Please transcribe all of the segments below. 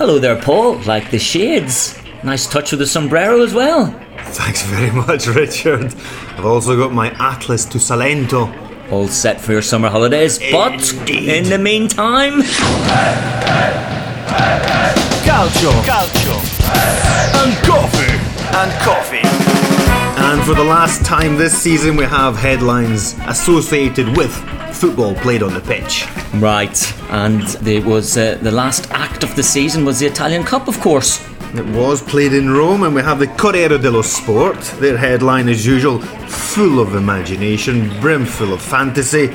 Hello there, Paul. Like the shades. Nice touch with the sombrero as well. Thanks very much, Richard. I've also got my Atlas to Salento. All set for your summer holidays, but Indeed. in the meantime, Calcio, calcio, and coffee, and coffee. And for the last time this season, we have headlines associated with football played on the pitch. right, and it was uh, the last act of the season was the Italian Cup, of course. It was played in Rome, and we have the Corriere dello Sport. Their headline, as usual, full of imagination, brimful of fantasy.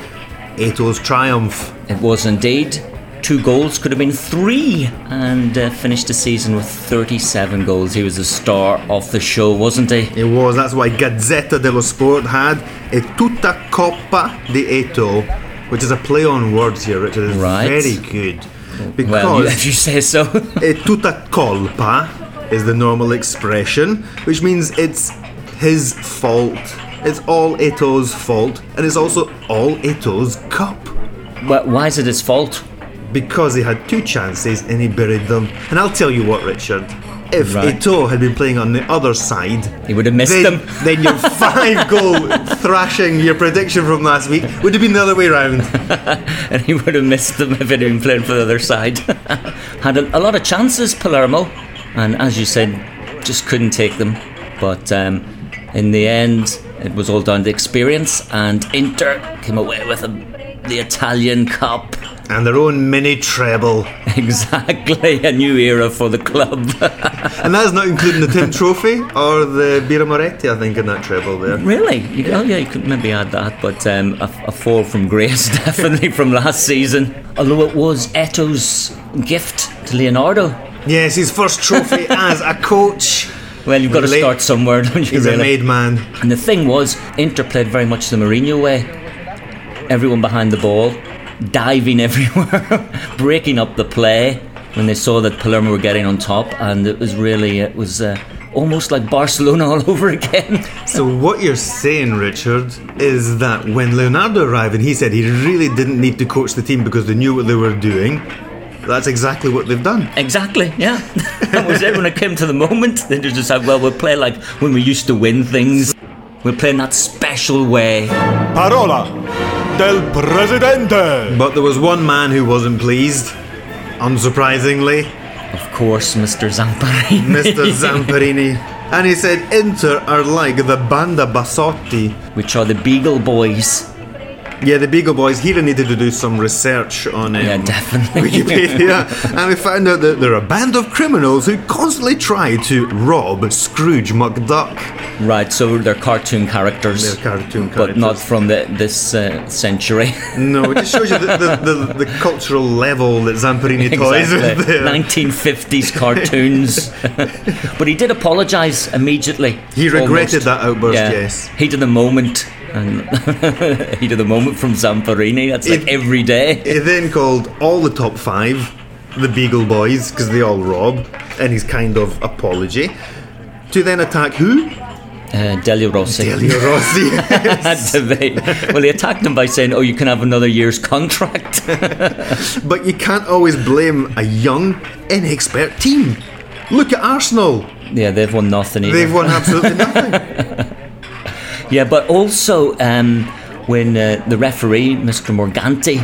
Eto's triumph. It was indeed. Two goals could have been three, and uh, finished the season with 37 goals. He was the star of the show, wasn't he? It was, that's why Gazzetta dello Sport had a tutta coppa di Eto, which is a play on words here, Richard. It's Right. very good. Because Well, you, if you say so. a tutta colpa is the normal expression, which means it's his fault. It's all Eto's fault, and it's also all Eto's cup. Wh- Why is it his fault? Because he had two chances and he buried them. And I'll tell you what, Richard. If Right. Eto had been playing on the other side, He would have missed then, them. then your five goal thrashing, your prediction from last week, would have been the other way round. and he would have missed them if he'd been playing for the other side. Had a, a lot of chances, Palermo, and as you said, just couldn't take them. But um, in the end, it was all down to experience, and Inter came away with a, the Italian Cup. And their own mini treble. Exactly, a new era for the club. And that's not including the Tim Trophy or the Birra Moretti, I think, in that treble there. really? You, oh, yeah, you could maybe add that, but um, a, a fall from grace, definitely from last season. Although it was Eto's gift to Leonardo. Yes, his first trophy as a coach. Well, you've got to start somewhere, don't you? He's a made man. And the thing was, Inter played very much the Mourinho way. Everyone behind the ball, diving everywhere, breaking up the play when they saw that Palermo were getting on top, and it was really it was uh, almost like Barcelona all over again. So what you're saying, Richard, is that when Leonardo arrived and he said he really didn't need to coach the team because they knew what they were doing, that's exactly what they've done. exactly, yeah. that was it when it came to the moment. They just said, "Well, we'll play like when we used to win things. We'll play in that special way." Parola del Presidente. But there was one man who wasn't pleased, unsurprisingly, Of course, Mr. Zamparini. Mr. Zamparini. And he said Inter are like the Banda Bassotti. which are the Beagle Boys. Yeah, the Beagle Boys, he needed to do some research on it. Yeah, definitely. Wikipedia, and we found out that they're a band of criminals who constantly try to rob Scrooge McDuck. Right, so they're cartoon characters. They're cartoon characters. But not from the, this uh, century. No, it just shows you the, the, the, the cultural level that Zamparini toys exactly. with there. 1950s cartoons. but he did apologise immediately. He regretted almost. that outburst, Yeah. yes. Heat of the moment. And heat of the moment from Zamparini. That's like If- every day. He then called all the top five the Beagle Boys because they all rob, and his kind of apology. To then attack who? Uh, Delio Rossi. Delio Rossi. To. Well, he attacked him by saying, "Oh, you can have another year's contract." but you can't always blame a young, inexpert team. Look at Arsenal. yeah, they've won nothing. Either. They've won absolutely nothing. Yeah, but also um, when uh, the referee, Mr. Morganti,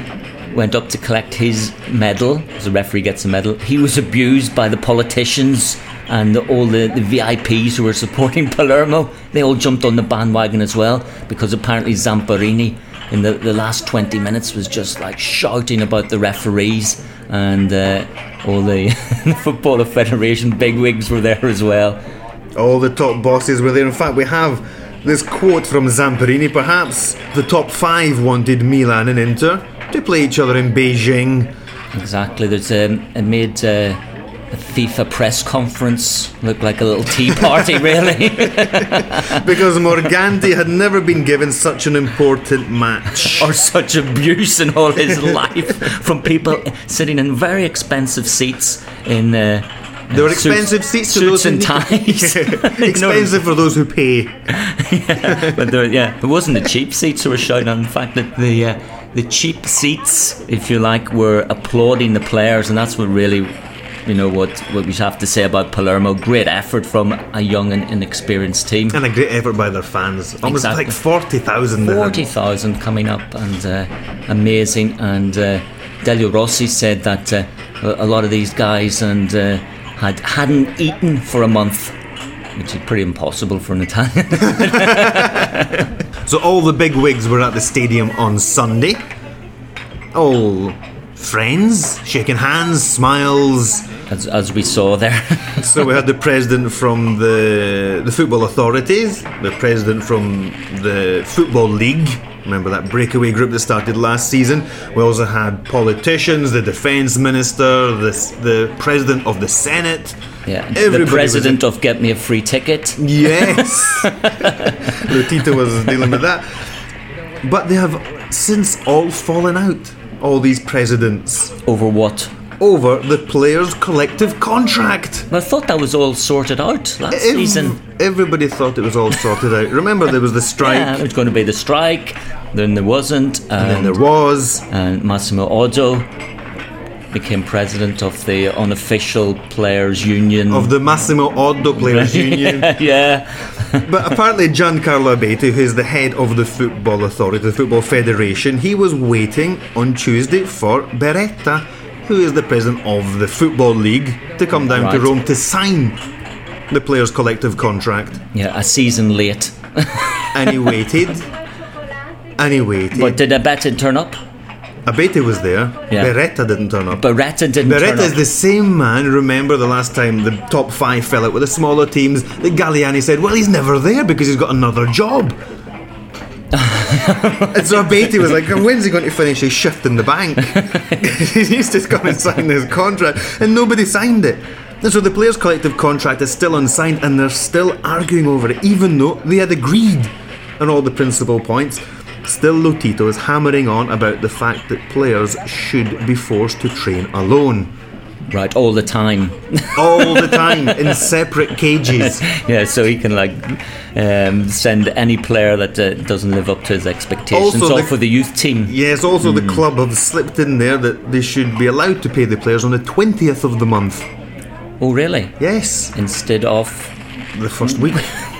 went up to collect his medal, as the referee gets a medal, he was abused by the politicians and all the, the VIPs who were supporting Palermo. They all jumped on the bandwagon as well because apparently Zamparini in the, the last 20 minutes was just like shouting about the referees and uh, all the Footballer Federation bigwigs were there as well. All the top bosses were there. In fact, we have this quote from Zamparini. Perhaps the top five wanted Milan and Inter to play each other in Beijing. Exactly. There's um, it made uh, a FIFA press conference look like a little tea party, really. Because Morganti had never been given such an important match. or such abuse in all his life from people sitting in very expensive seats in. Uh, There were suits- expensive seats to suits those and ties. Expensive for those who pay. but there, yeah, it wasn't the cheap seats who were shouting. out. In fact, that the uh, the cheap seats, if you like, were applauding the players, and that's what really you know what what we have to say about Palermo. Great effort from a young and inexperienced team. And a great effort by their fans. Almost Exactly. like forty thousand. Forty thousand coming up and uh, amazing. And uh, Delio Rossi said that uh, a a lot of these guys and uh, had hadn't eaten for a month, which is pretty impossible for an Italian. So all the big wigs were at the stadium on Sunday. All friends, shaking hands, smiles. as, as we saw there. So we had the president from the the football authorities, the president from the football league. Remember that breakaway group that started last season? We also had politicians, the defense minister, the the president of the senate. yeah, Everybody the was president of Get Me a Free Ticket. Yes. Lotito was dealing with that. But they have since all fallen out, all these presidents, Over what? Over the players' collective contract. I thought that was all sorted out last Ev- season. Everybody thought it was all sorted out. Remember, there was the strike, Yeah, it was going to be the strike, then there wasn't, and, and then there was. and Massimo Oddo became president of the unofficial players' union. Of the Massimo Oddo Players Union. yeah, But apparently, Giancarlo Abete, who's the head of the Football Authority, the Football Federation, he was waiting on Tuesday for Beretta, who is the president of the Football League, to come down to Rome to sign the players' collective contract. yeah, a season late. And he waited. And he waited. But did Abete turn up? Abete was there. Yeah. Beretta didn't turn up. Beretta didn't turn Beretta is up. the same man. Remember the last time the top five fell out with the smaller teams? That Galliani said, "Well, he's never there because he's got another job." and so Beatty was like, "When's he going to finish his shift in the bank? he needs to come and sign his contract." And nobody signed it. And so the players' collective contract is still unsigned, and they're still arguing over it, even though they had agreed on all the principal points. Still, Lotito is hammering on about the fact that players should be forced to train alone right all the time. all the time in separate cages. yeah, so he can like um, send any player that uh, doesn't live up to his expectations Also off the- for the youth team. Yes, also Hmm. the club have slipped in there that they should be allowed to pay the players on the 20th of the month. Oh, really? Yes, Instead of the first week.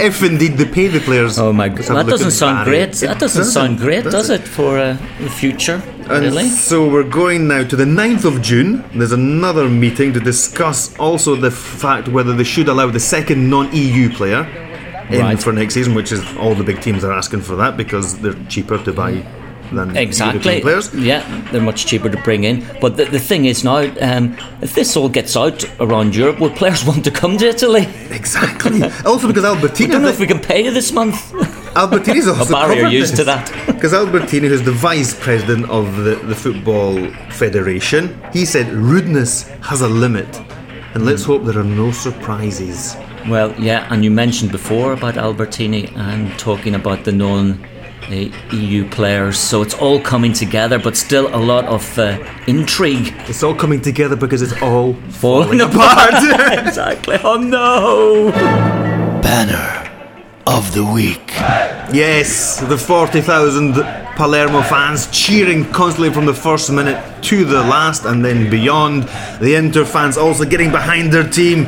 if indeed they pay the players. oh my god, that doesn't sound Barry. great. That doesn't sound great, does it, for uh, the future? And really? so we're going now to the 9th of June. There's another meeting to discuss also the fact whether they should allow the second non-EU player in Right. for next season, which is all the big teams are asking for that because they're cheaper to buy than Exactly. Players. Yeah, they're much cheaper to bring in. But the, the thing is now, um, if this all gets out around Europe, will players want to come to Italy? Exactly. also because Albertini. I don't know if we can pay you this month. Albertini's also Barry, are covered used to that. Because Albertini, who's the vice president of the, the Football Federation, he said rudeness has a limit. And let's hope there are no surprises. Well, yeah, and you mentioned before about Albertini and talking about the non EU players, so it's all coming together, but still a lot of uh, intrigue. It's all coming together because it's all Falling falling apart. exactly. Oh no! Banner of the week. yes, the 40,000 Palermo fans cheering constantly from the first minute to the last and then beyond. The Inter fans also getting behind their team.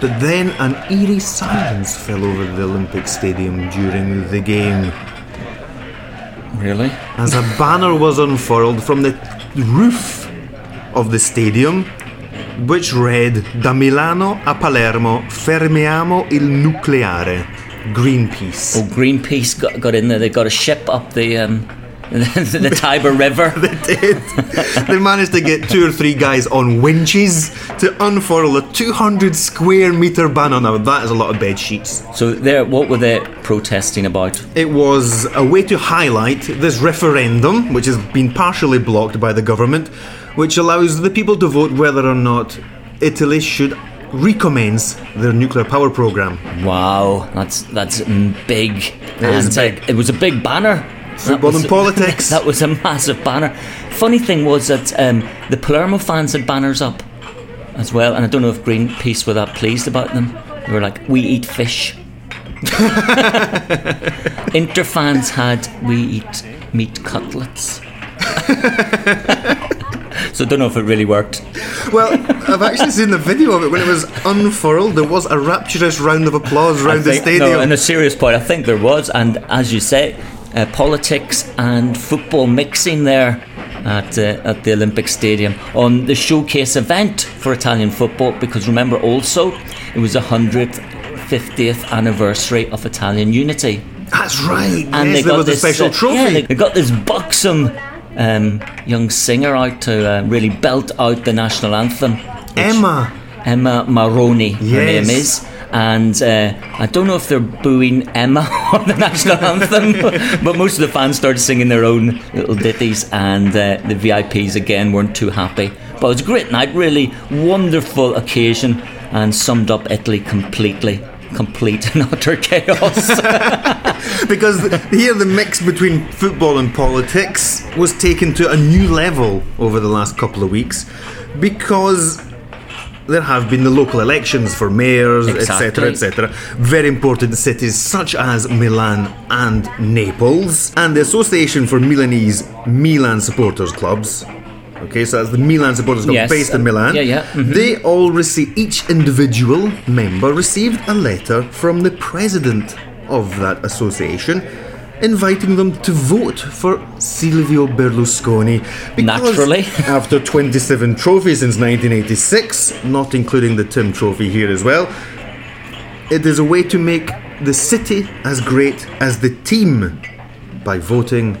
But then an eerie silence fell over the Olympic Stadium during the game. Really? as a banner was unfurled from the roof of the stadium, which read Da Milano a Palermo fermiamo il nucleare. Greenpeace. Oh, Greenpeace got, got in there. They got a ship up the um, the Tiber River. They did. they managed to get two or three guys on winches to unfurl a 200 square meter banner. Now, that is a lot of bed sheets. So there, what were they protesting about? It was a way to highlight this referendum, which has been partially blocked by the government, which allows the people to vote whether or not Italy should recommence their nuclear power program. Wow, that's that's big. uh, big. it was a big banner. Football That was- and politics. That was a massive banner. Funny thing was that um, the Palermo fans had banners up as well, and I don't know if Greenpeace were that pleased about them. They were like, "We eat fish." Inter fans had, "We eat meat cutlets." so I don't know if it really worked. Well, I've actually seen the video of it when it was unfurled. There was a rapturous round of applause I around the stadium. No, on a serious point, I think there was, and as you say, uh, politics and football mixing there at uh, at the Olympic Stadium on the showcase event for Italian football. Because remember, also it was the 150th anniversary of Italian unity, That's right. and yes, they got this a special uh, trophy. Yeah, they, they got this buxom um, young singer out to uh, really belt out the national anthem. Emma. Emma Marrone, her name is. And uh, I don't know if they're booing Emma on the national anthem, but most of the fans started singing their own little ditties, and uh, the VIPs again weren't too happy. But it was a great night, really wonderful occasion, and summed up Italy completely. Complete and utter chaos. Because here the mix between football and politics was taken to a new level over the last couple of weeks because there have been the local elections for mayors, etc., Exactly. etc. Very important cities such as Milan and Naples, and the Association for Milanese Milan Supporters Clubs. Okay, so that's the Milan Supporters Club Yes. based in Milan. Yeah, yeah, mhm. They all receive, each individual member received a letter from the president of that association inviting them to vote for Silvio Berlusconi. Naturally. after 27 trophies since 1986, not including the Tim Trophy here as well, it is a way to make the city as great as the team by voting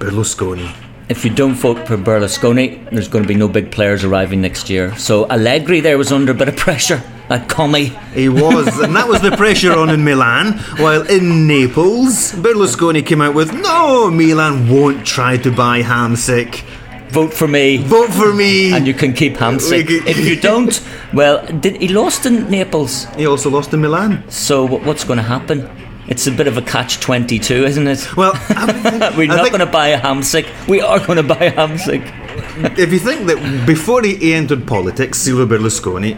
Berlusconi. if you don't vote for Berlusconi, there's going to be no big players arriving next year. So Allegri there was under a bit of pressure. That commie. He was, and that was the pressure on in Milan. While in Naples, Berlusconi came out with, "No, Milan won't try to buy Hamsik. Vote for me. Vote for me." and you can keep Hamsik. If you don't, well, did, he lost in Naples. he also lost in Milan. So wh- what's going to happen? It's a bit of a catch twenty two, isn't it? Well, I We're not going to buy a Hamsik. We are going to buy a Hamsik. if you think that before he, he entered politics, Silvio Berlusconi,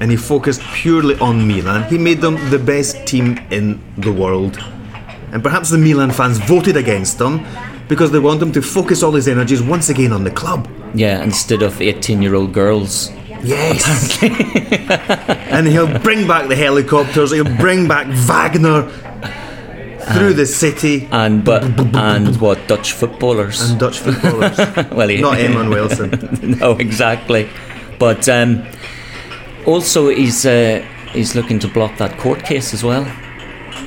and he focused purely on Milan, he made them the best team in the world. And perhaps the Milan fans voted against him because they want him to focus all his energies once again on the club. Yeah, instead of eighteen year old girls. Yes. and he'll bring back the helicopters, he'll bring back Wagner through the city And but and what Dutch footballers? and Dutch footballers. well, he, Not Eamon Wilson. no, exactly. But um, also, he's uh, he's looking to block that court case as well,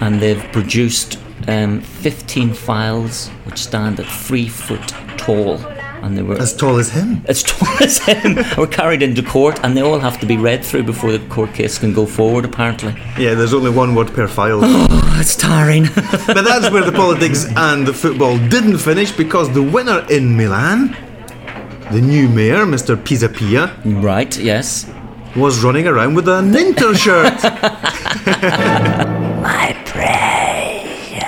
and they've produced um, 15 files which stand at three foot tall, and they were As tall as him. as tall as him were carried into court, and they all have to be read through before the court case can go forward. Apparently, Yeah, there's only one word per file. oh, it's tiring. but that's where the politics and the football didn't finish because the winner in Milan, the new mayor, Mr. Pisapia, right? Yes. Was running around with a Inter shirt. My precious,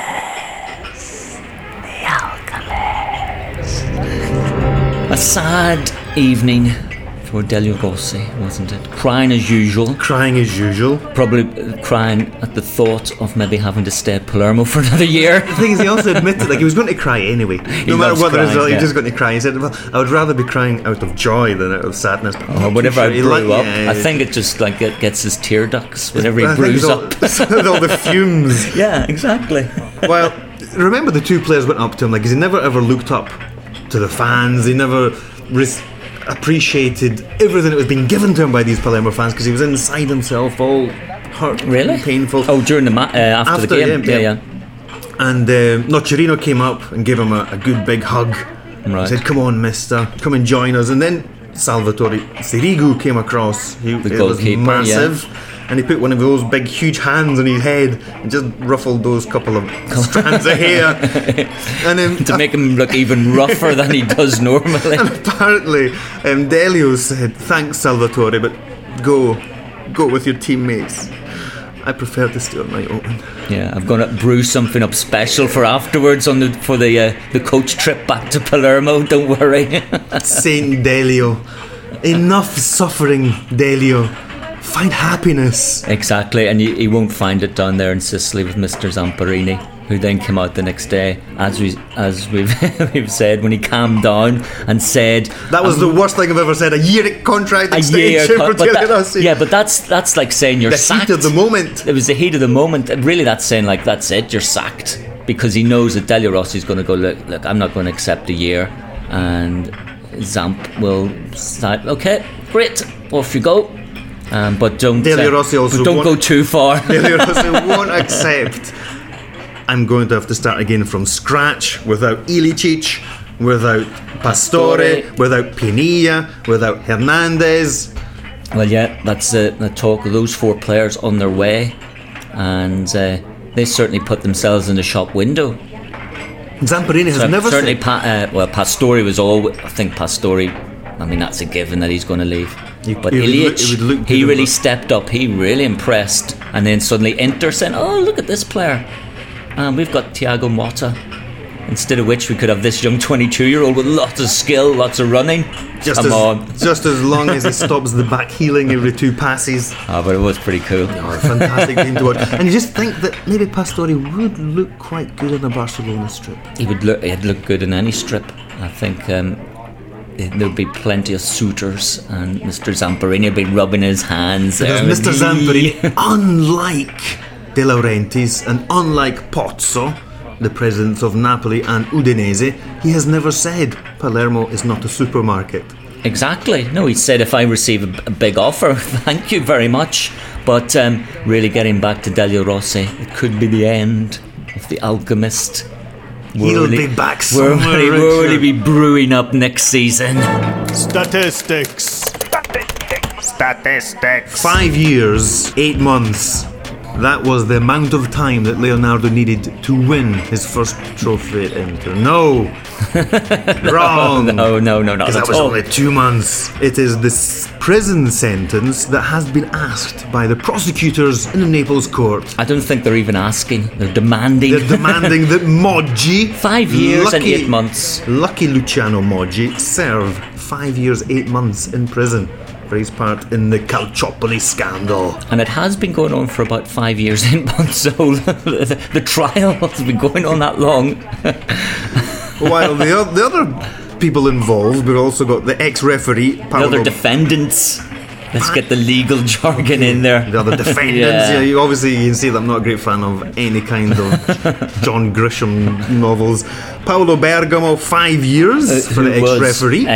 the alchemist. A sad evening for Delio Rossi, wasn't it? Crying as usual. Crying as usual. Probably uh, crying at the thought of maybe having to stay at Palermo for another year. The thing is, he also admitted like he was going to cry anyway. No matter what the result, yeah. he's just going to cry. He said, "Well, I would rather be crying out of joy than out of sadness." But I'm Or not whenever I. He brew like- up, yeah, I think it just like it gets his tear ducts whenever he I brews all, up. with all the fumes. Yeah, exactly. Well, remember the two players went up to him like he never ever looked up to the fans. He never res- appreciated everything that was being given to him by these Palermo fans because he was inside himself, all hurt, Really? and painful. Oh, during the ma- uh, after, After the game. yeah, yeah. yeah. And uh, Nocerino came up and gave him a, a good big hug. Right. He said, "Come on, Mister, come and join us." And then Salvatore Sirigu came across. He The it was massive. And he put one of those big, huge hands on his head and just ruffled those couple of strands of hair. And then To make him look even rougher than he does normally. apparently, um, Delio said, "Thanks, Salvatore, but go, go with your teammates. I prefer to stay on my own." Yeah, I'm gonna brew something up special for afterwards on the for the uh, the coach trip back to Palermo. Don't worry. Saint Delio, enough suffering, Delio. Find happiness. exactly, and you, he won't find it down there in Sicily with Mr. Zamparini. who then came out the next day, as we as we've we've said, when he calmed down and said That was the worst thing I've ever said. A year contract a year. but that- yeah, but that's that's like saying you're the sacked. heat of the moment. It was the heat of the moment. Really, that's saying like that's it. You're sacked because he knows that Delio is going to go. Look, look, I'm not going to accept a year, and Zamp will start. Okay, great, off you go. Um, but don't Delio Rossi also don't go too far. Taylor Rossi won't accept. I'm going to have to start again from scratch without Ilicic, without Pastore, Pastore. without Pinilla, without Hernandez. Well, yeah, that's uh, the talk of those four players on their way, and uh, they certainly put themselves in the shop window. Zamparini has So never certainly, pa- uh, well, Pastore was all. I think Pastore. I mean, that's a given that he's going to leave. You- but it would look- look he really the- stepped up. He really impressed. And then suddenly Inter saying, "Oh, look at this player. Um, we've got Thiago Motta." Instead of which we could have this young 22-year-old with lots of skill, lots of running. Just Come as, on. just as long as he stops the back healing every two passes. Oh, but it was pretty cool. Oh, fantastic thing to watch. And you just think that maybe Pastore would look quite good in a Barcelona strip. He would look. He'd look good in any strip. I think um, there'd be plenty of suitors, and Mr. Zamparini would be rubbing his hands. Because. Mr. Zampari, unlike De Laurentiis and unlike Pozzo, the presidents of Napoli and Udinese, he has never said Palermo is not a supermarket. Exactly. No, he said if I receive a, a big offer, thank you very much. But um, really, getting back to Delio Rossi, it could be the end of the alchemist. He'll Will he- be back Will somewhere, he, will he be brewing up next season? Statistics. Statistics. Statistics. Five years, eight months. That was the amount of time that Leonardo needed to win his first trophy at Inter. No! Wrong! No, no, no, not Because that was all. only two months. It is this prison sentence that has been asked by the prosecutors in the Naples court. I don't think they're even asking. They're demanding. They're demanding that Moggi, Five years and eight months. lucky Luciano Moggi, serve five years, eight months in prison for his part in the Calciopoli scandal. And it has been going on for about five years, in. So the, the trial has been going on that long. While the, the other people involved, we've also got the ex-referee The other defendants. Let's get the legal jargon in there. the other defendants. Yeah. yeah. you obviously you can see that I'm not a great fan of any kind of John Grisham novels. Paolo Bergamo, five years for the Uh, Who was ex-referee.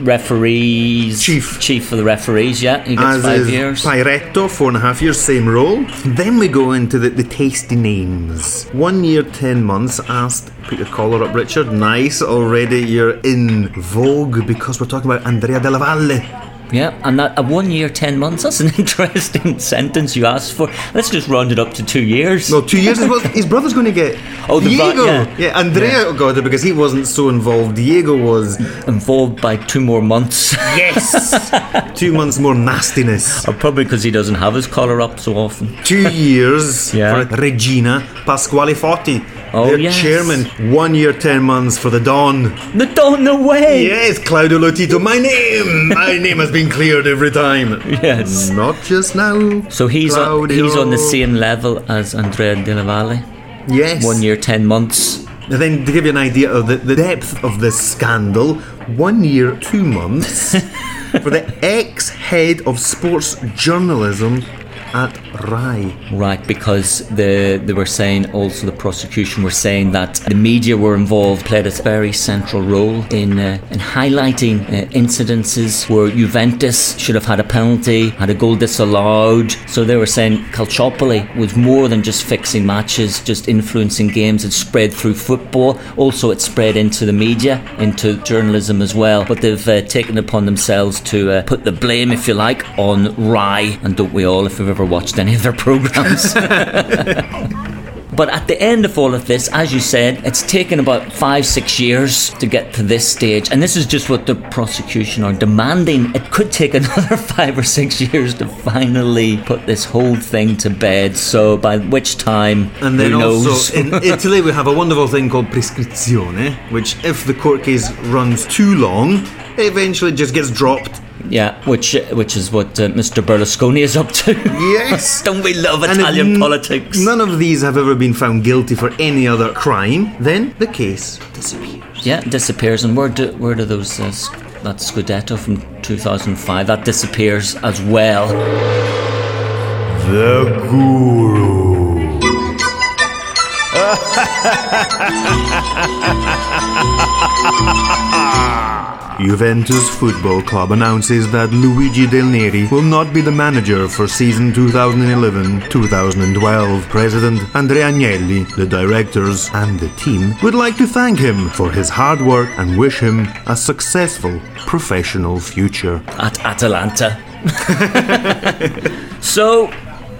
Ex-referees. Chief. Chief for the referees, yeah. He gets As five years. Pairetto, four and a half years, same role. Then we go into the, the tasty names. One year, ten months. Asked, put your collar up, Richard. Nice, already you're in vogue because we're talking about Andrea Della Valle. Yeah, and that a one year, ten months. That's an interesting sentence you asked for. Let's just round it up to two years. No, two years is what his brother's going to get. Oh, the bro- Diego. yeah. Andrea got it because he wasn't so involved. Diego was. Involved by two more months. Yes. two months more nastiness. or probably because he doesn't have his collar up so often. Two years Yeah. for Reggina Pasquale Foti. Oh, their yes. chairman. One year, ten months for the Don. The Don no way! Yes, Claudio Lotito, my name! My name has been cleared every time. Yes. Not just now. So he's on, he's on the same level as Andrea Della Valle. Yes. One year, ten months. And then to give you an idea of the, the depth of this scandal, one year, two months for the ex head of sports journalism at RAI. Right, because the they were saying also the prosecution were saying that the media were involved, played a very central role in uh, in highlighting uh, incidences where Juventus should have had a penalty, had a goal disallowed. So they were saying Calciopoli was more than just fixing matches, just influencing games. It spread through football. Also, it spread into the media, into journalism as well. But they've uh, taken upon themselves to uh, put the blame, if you like, on RAI, and don't we all, if we've ever watched any of their programs. But at the end of all of this, as you said, it's taken about five, six years to get to this stage. And this is just what the prosecution are demanding. It could take another five or six years to finally put this whole thing to bed. So by which time, And then who knows? also in Italy, we have a wonderful thing called prescrizione, which, if the court case runs too long, it eventually just gets dropped Yeah, which which is what uh, Mr. Berlusconi is up to. Yes. Don't we love Italian n- politics? None of these have ever been found guilty for any other crime. Then the case disappears. Yeah, disappears. And where do where do those uh, that Scudetto from 2005 that disappears as well? The Guru. Juventus Football Club announces that Luigi Del Neri will not be the manager for season 2011-2012. President Andrea Agnelli, the directors, and the team would like to thank him for his hard work and wish him a successful professional future. At Atalanta. so,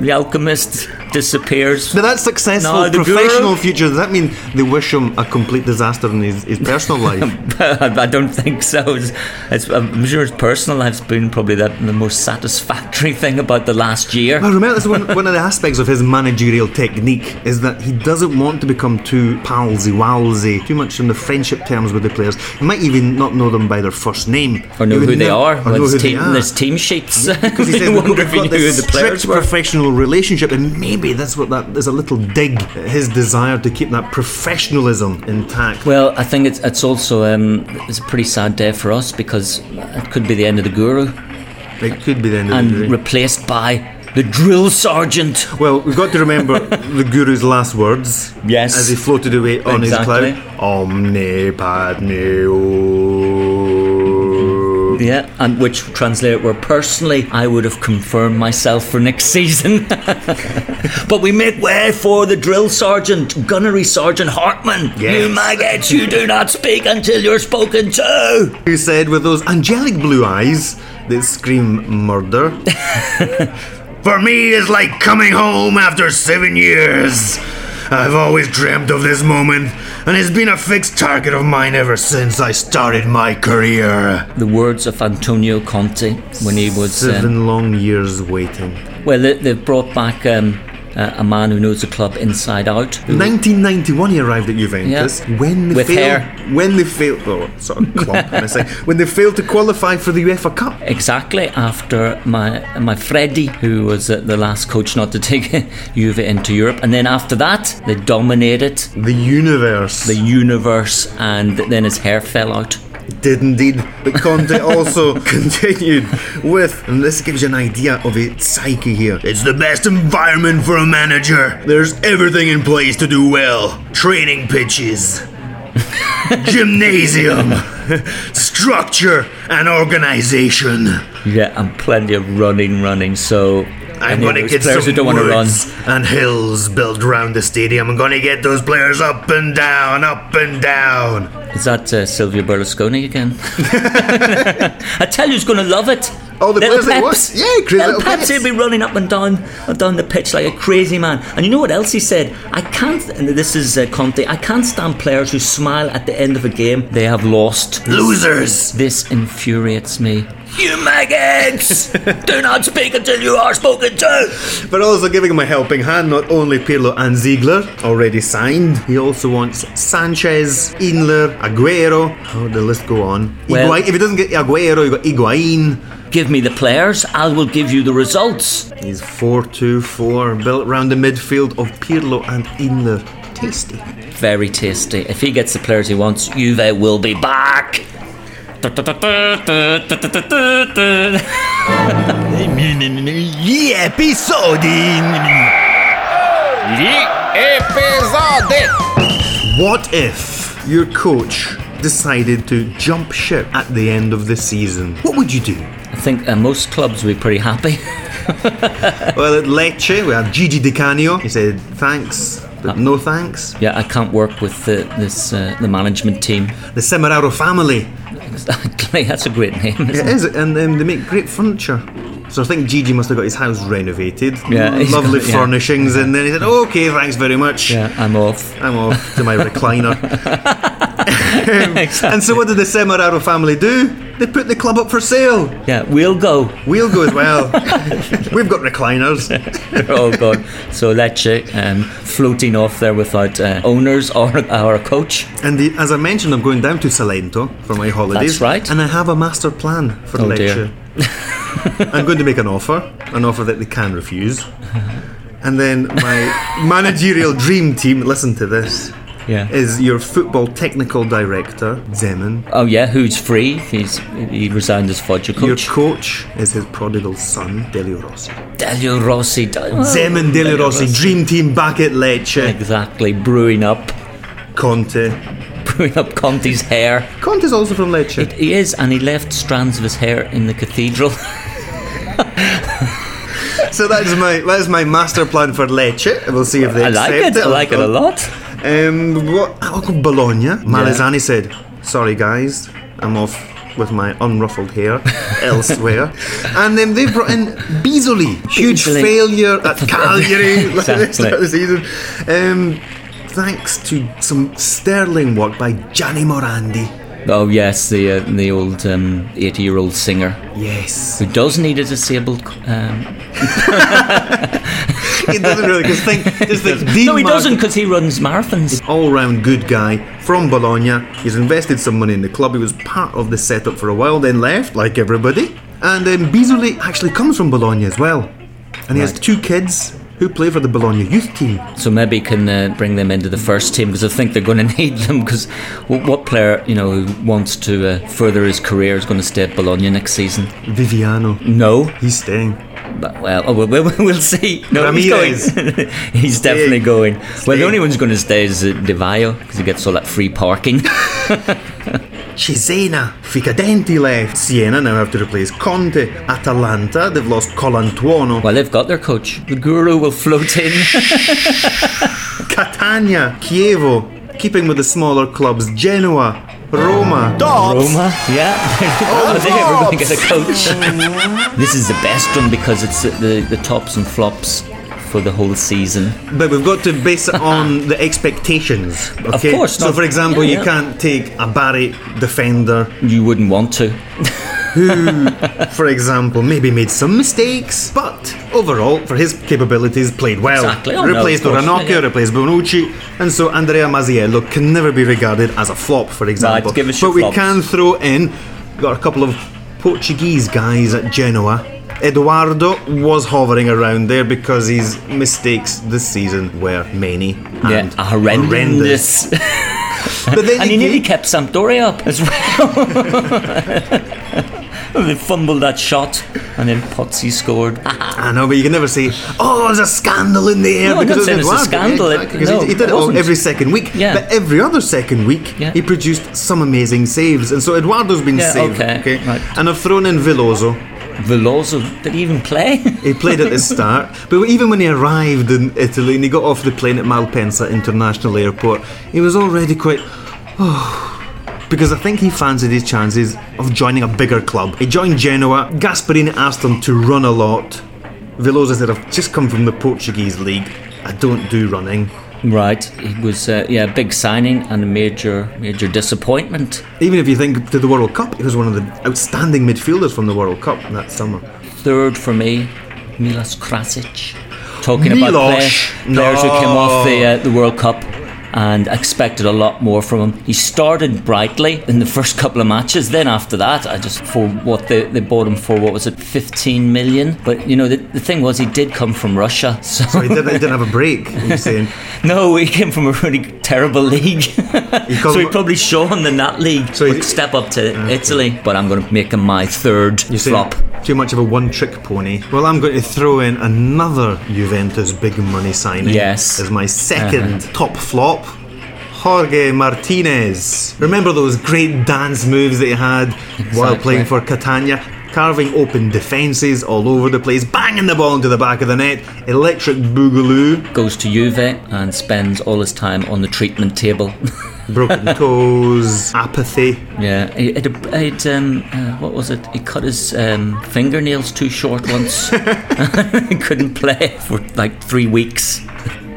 the alchemist disappears. But that's successful No, the professional guru- future. Does that mean they wish him a complete disaster in his, his personal life? I don't think so. It's, it's, I'm sure his personal life's been probably the, the most satisfactory thing about the last year. Well, remember, that's one, one of the aspects of his managerial technique is that he doesn't want to become too palsy walsy, too much in the friendship terms with the players. He might even not know them by their first name. Or know who they are. or know who they team, are. there's team sheets. Because he I says we've wonder got, if he knew got who this the players were. professional relationship, and maybe that's what that is a little dig at his desire to keep that professionalism intact. Well, I think it's it's also um, it's a pretty sad day for us because it could be the end of the guru It could be the end of and the replaced by the drill sergeant. Well, we've got to remember the Guru's last words. Yes. As he floated away on Exactly. his cloud. Omne padme Yeah, and which translate were personally I would have confirmed myself for next season. but we make way for the drill sergeant, gunnery sergeant Hartman. Yes. You maggots, you do not speak until you're spoken to. Who said with those angelic blue eyes that scream murder? For me, it's like coming home after seven years. I've always dreamt of this moment, and it's been a fixed target of mine ever since I started my career. The words of Antonio Conte when he was. um, Seven long years waiting. well, they, they've brought back um, uh, a man who knows the club inside out. who- 1991, he arrived at Juventus. Yeah. When they With failed, hair. when they failed, oh, sort of clump, I say, when they failed to qualify for the UEFA Cup. Exactly after my Maifredi, who was uh, the last coach not to take Juve into Europe, and then after that they dominated The universe. the universe, and then his hair fell out. Did indeed. But Conte also continued with, and this gives you an idea of its psyche here. It's the best environment for a manager. There's everything in place to do well training pitches, gymnasium, structure, and organization. Yeah, and plenty of running, running. So I'm going to get players some who don't want to run. and hills built around the stadium. I'm going to get those players up and down, up and down. Is that uh, Silvio Berlusconi again? I tell you, he's going to love it. Oh, the little players Peps. was- yeah, crazy little little Peps. He'll be running up and down, up down the pitch like a crazy man. And you know what else he said? I can't. And this is uh, Conte. I can't stand players who smile at the end of a game they have lost. Losers. This infuriates me. You maggots! Do not speak until you are spoken to. But also giving him a helping hand, not only Pirlo and Ziegler, already signed, he also wants Sanchez, Inler, Aguero. How would the list go on? Well- if he doesn't get Aguero, you got Higuain. Give me the players. I will give you the results. He's 4 2 4, built around the midfield of Pirlo and Inler. Tasty. Very tasty. If he gets the players he wants, Juve will be back. Gli episodi. Gli episodi. What if your coach decided to jump ship at the end of the season? What would you do? I think uh, most clubs would be pretty happy. Well, at Lecce, we have Gigi De Canio. He said, thanks, but no thanks. yeah, I can't work with the, this uh, the management team. The Semeraro family. Exactly, that's a great name. It Isn't is, and um, they make great furniture. So I think Gigi must have got his house renovated. Yeah, lovely got- yeah. furnishings, and then he said, "Okay, thanks very much. Yeah, I'm off. I'm off to my recliner." And so, what did the Semeraro family do? They put the club up for sale. Yeah, we'll go. We'll go as well. We've got recliners. oh god. So Lecce um, floating off there without uh, owners or or a coach. And the, as I mentioned, I'm going down to Salento for my holidays. That's right. And I have a master plan for Oh, Lecce. dear. I'm going to make an offer, an offer that they can refuse. And then my managerial dream team, listen to this, Yeah. is your football technical director, Zeman. Oh yeah, who's free? He's he resigned as Foggia Your coach. coach is his prodigal son, Delio Rossi. Delio Rossi. Del- oh, Zeman, Delio Rossi, dream team back at Lecce. Exactly, brewing up, Conte. brewing up Conte's hair. Conte's also from Lecce. He is, and he left strands of his hair in the cathedral. So that is my that is my master plan for Lecce. We'll see if they I like accept it. I like it a lot. Um, what? Oh, Bologna. Malesani said, "Sorry, guys, I'm off with my unruffled hair elsewhere." And then they brought in Bisoli, huge Bisoli. failure at Cagliari at the Exactly. start of the season. Um, thanks to some sterling work by Gianni Morandi. Oh yes, the uh, the old um, eighty-year-old singer Yes, who does need a disabled. Um, he doesn't really because think just think Dean no, he doesn't because he runs marathons. all-round good guy from Bologna. He's invested some money in the club. He was part of the setup for a while, then left, like everybody. And um, Bisoli actually comes from Bologna as well, and he has two kids who play for the Bologna youth team. So maybe can uh, bring them into the first team because I think they're going to need them. Because what, what player you know who wants to uh, further his career is going to stay at Bologna next season? Viviano, No. he's staying. But, well, oh, we'll, we'll, see. No, Ramirez. he's going. he's definitely Staying. going. Well, the only one who's going to stay is uh, Di Vaio because he gets all that free parking. Cesena, Ficcadenti left. Siena now have to replace Conte. Atalanta, they've lost Colantuono. well, they've got their coach. The guru will float in. Catania, Chievo, keeping with the smaller clubs. Genoa, Roma. Roma, yeah. oh, there, we're going to get a coach. this is the best one because it's the, the, the tops and flops for the whole season. But we've got to base it on the expectations. Okay? course, So, no. for example, Yeah, you yeah. can't take a Bari defender You wouldn't want to. Who, for example, maybe made some mistakes, but overall, for his capabilities, played well. Exactly. Oh, replaced of course. Yeah, replaced Bonucci, and so Andrea Masiello can never be regarded as a flop, for example. us but we flops. can throw in, got a couple of Portuguese guys at Genoa. Eduardo was hovering around there because his mistakes this season were many and a horrendous. But then and he nearly kept Sampdoria up as well. they fumbled that shot, and then Pozzi scored. I know, but you can never say, "Oh, there's a scandal in the air." No, I'm not because saying it it's a scandal, it- exactly, 'cause no, he, he did it it every second week. Yeah. But every other second week, Yeah. he produced some amazing saves, and so Eduardo's been Yeah, saved. okay, right. and I've thrown in Veloso. Veloso did he even play? He played at the start, but even when he arrived in Italy and he got off the plane at Malpensa International Airport, he was already quite. Oh, because I think he fancied his chances of joining a bigger club. He joined Genoa. Gasperini asked him to run a lot. Veloso said, "I've just come from the Portuguese league. I don't do running." Right, he was uh, yeah a big signing and a major major disappointment. Even if you think to the World Cup, he was one of the outstanding midfielders from the World Cup that summer. Third for me, Milos Krasic. Talking about Milos? play- players who came off the uh, the World Cup and expected a lot more from him. He started brightly in the first couple of matches. Then after that, I just for what they, they bought him for, what was it, 15 million? But you know the, the thing was he did come from Russia, so, So he didn't, he didn't have a break. He's saying, no, he came from a really terrible league. so he probably shone in that league. So he- step up to Italy, but I'm going to make him my third You're saying flop. Too much of a one-trick pony. Well, I'm going to throw in another Juventus big money signing. Yes. as my 2nd uh-huh. top flop. Jorge Martinez. Remember those great dance moves that he had while playing for Catania? Carving open defences all over the place, banging the ball into the back of the net, electric boogaloo, Goes to Juve and spends all his time on the treatment table. broken toes, apathy. Yeah, he, he'd, he'd, um, uh, what was it? He cut his um, fingernails too short once. he couldn't play for like three weeks.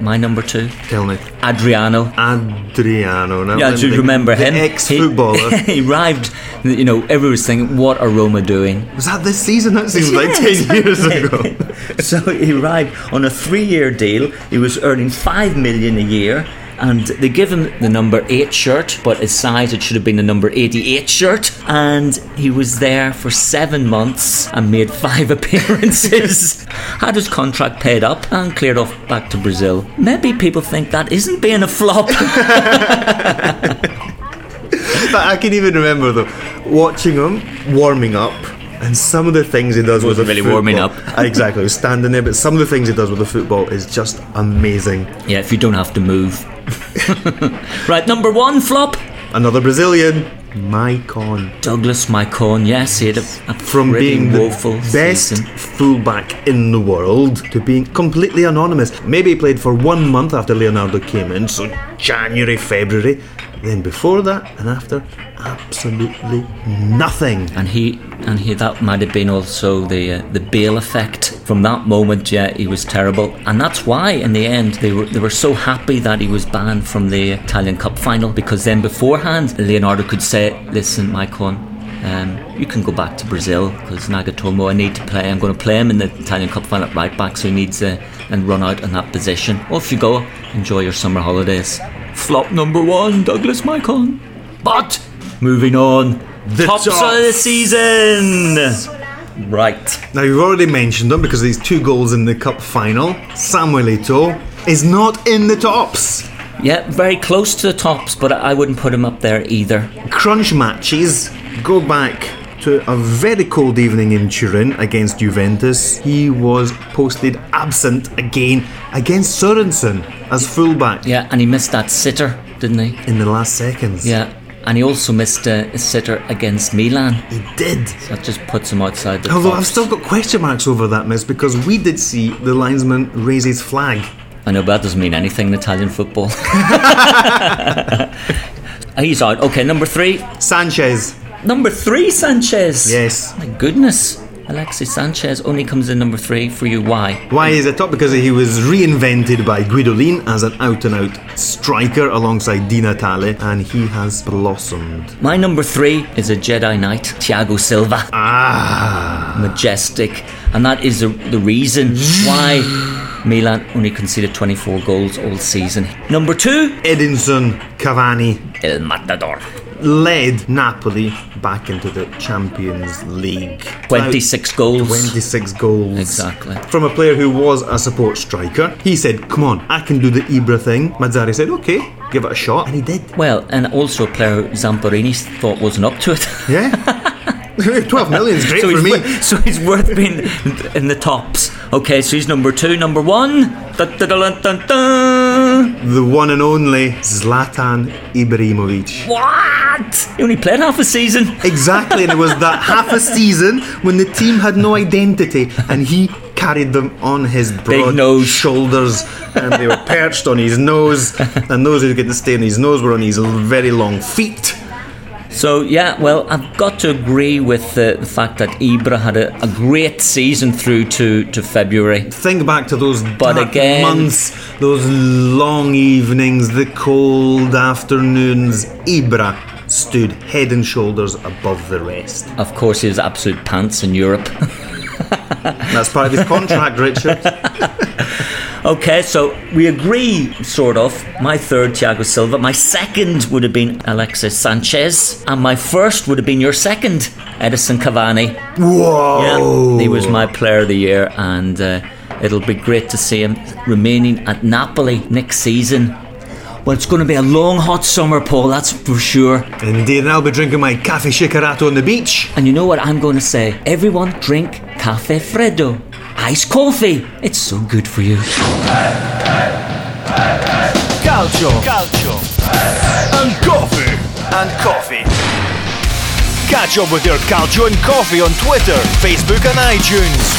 my number two, Tell me. Adriano. Adriano. Now, Yeah, you remember him? Ex-footballer. He, he arrived, you know, everyone was thinking, what are Roma doing? Was that this season? That seems like Yes. 10 years ago. so he arrived on a three-year deal. He was earning five million a year, and they give him the number eight shirt, but his size it should have been the number eighty-eight shirt. And he was there for seven months and made five appearances. Had his contract paid up and cleared off back to Brazil. Maybe people think that isn't being a flop. But I can even remember though watching him warming up. And some of the things he does with the really warming football- exactly, standing there. But some of the things he does with the football is just amazing. yeah, if you don't have to move. right, number one flop. Another Brazilian, Maicon. Douglas Maicon, yes, he had a, a From being the woeful best season. fullback in the world to being completely anonymous. Maybe he played for one month after Leonardo came in, so January, February. Then before that and after, absolutely nothing. and he and he that might have been also the uh, the Bale effect from that moment. Yeah, he was terrible, and that's why in the end they were they were so happy that he was banned from the Italian Cup final because then beforehand Leonardo could say, "Listen, Maicon." Um, you can go back to Brazil because Nagatomo, I need to play. I'm going to play him in the Italian Cup final at right back, so he needs to and run out in that position. Off you go, enjoy your summer holidays. Flop number one, Douglas Maicon. But moving on, The tops of the season. Right. Now you've already mentioned them because these two goals in the cup final. Samuel Eto'o is not in the tops. Yeah, very close to the tops, but I wouldn't put him up there either. Crunch matches go back to a very cold evening in Turin against Juventus. He was posted absent again against Sorensen as fullback Yeah, and he missed that sitter, didn't he? in the last seconds. Yeah, and he also missed uh, a, a sitter against Milan. He did. That just puts him outside the Although I've still got question marks over that miss because we did see the linesman raise his flag. I know, but that doesn't mean anything in Italian football. He's out. Okay, number three. Sanchez. Number three, Sanchez. Yes. My goodness. Alexis Sanchez only comes in number three for you. Why? Why is it top? Because he was reinvented by Guidolin as an out and out striker alongside Di Natale and he has blossomed. My number three is a Jedi Knight, Thiago Silva. Ah. Majestic. And that is the, the reason why Milan only conceded 24 goals all season. Number two, Edinson Cavani El Matador. Led Napoli back into the Champions League. 26 goals. 26 goals. Exactly. From a player who was a support striker. He said, Come on, I can do the Ibra thing. Mazzari said, Okay, give it a shot. And he did. Well, and also a player Zamparini thought wasn't up to it. Yeah. 12 million's great so, for me. wor- so he's worth being in the tops. Okay, so he's number two. Number one. Dun, dun, dun, The one and only Zlatan Ibrahimovic. What? He only played half a season. Exactly, and it was that half a season when the team had no identity and he carried them on his broad shoulders and they were perched on his nose and those who couldn't stay on his nose were on his very long feet. So yeah, well, I've got to agree with uh, the fact that Ibra had a, a great season through to, to February. Think back to those But again- months, those long evenings, the cold afternoons. Ibra stood head and shoulders above the rest. Of course, he was absolute pants in Europe. That's part of his contract, Richard. okay, so we agree, sort of. My third, Thiago Silva. My second would have been Alexis Sanchez, and my first would have been your second, Edinson Cavani. Whoa! Yeah, he was my player of the year, and uh, it'll be great to see him remaining at Napoli next season. Well, it's going to be a long, hot summer, Paul, that's for sure. Indeed, and I'll be drinking my cafe shakerato on the beach. And you know what I'm going to say? Everyone drink cafe freddo. Iced coffee. It's so good for you. Calcio. Calcio. And coffee. And coffee. Catch up with your Calcio and Coffee on Twitter, Facebook, and iTunes.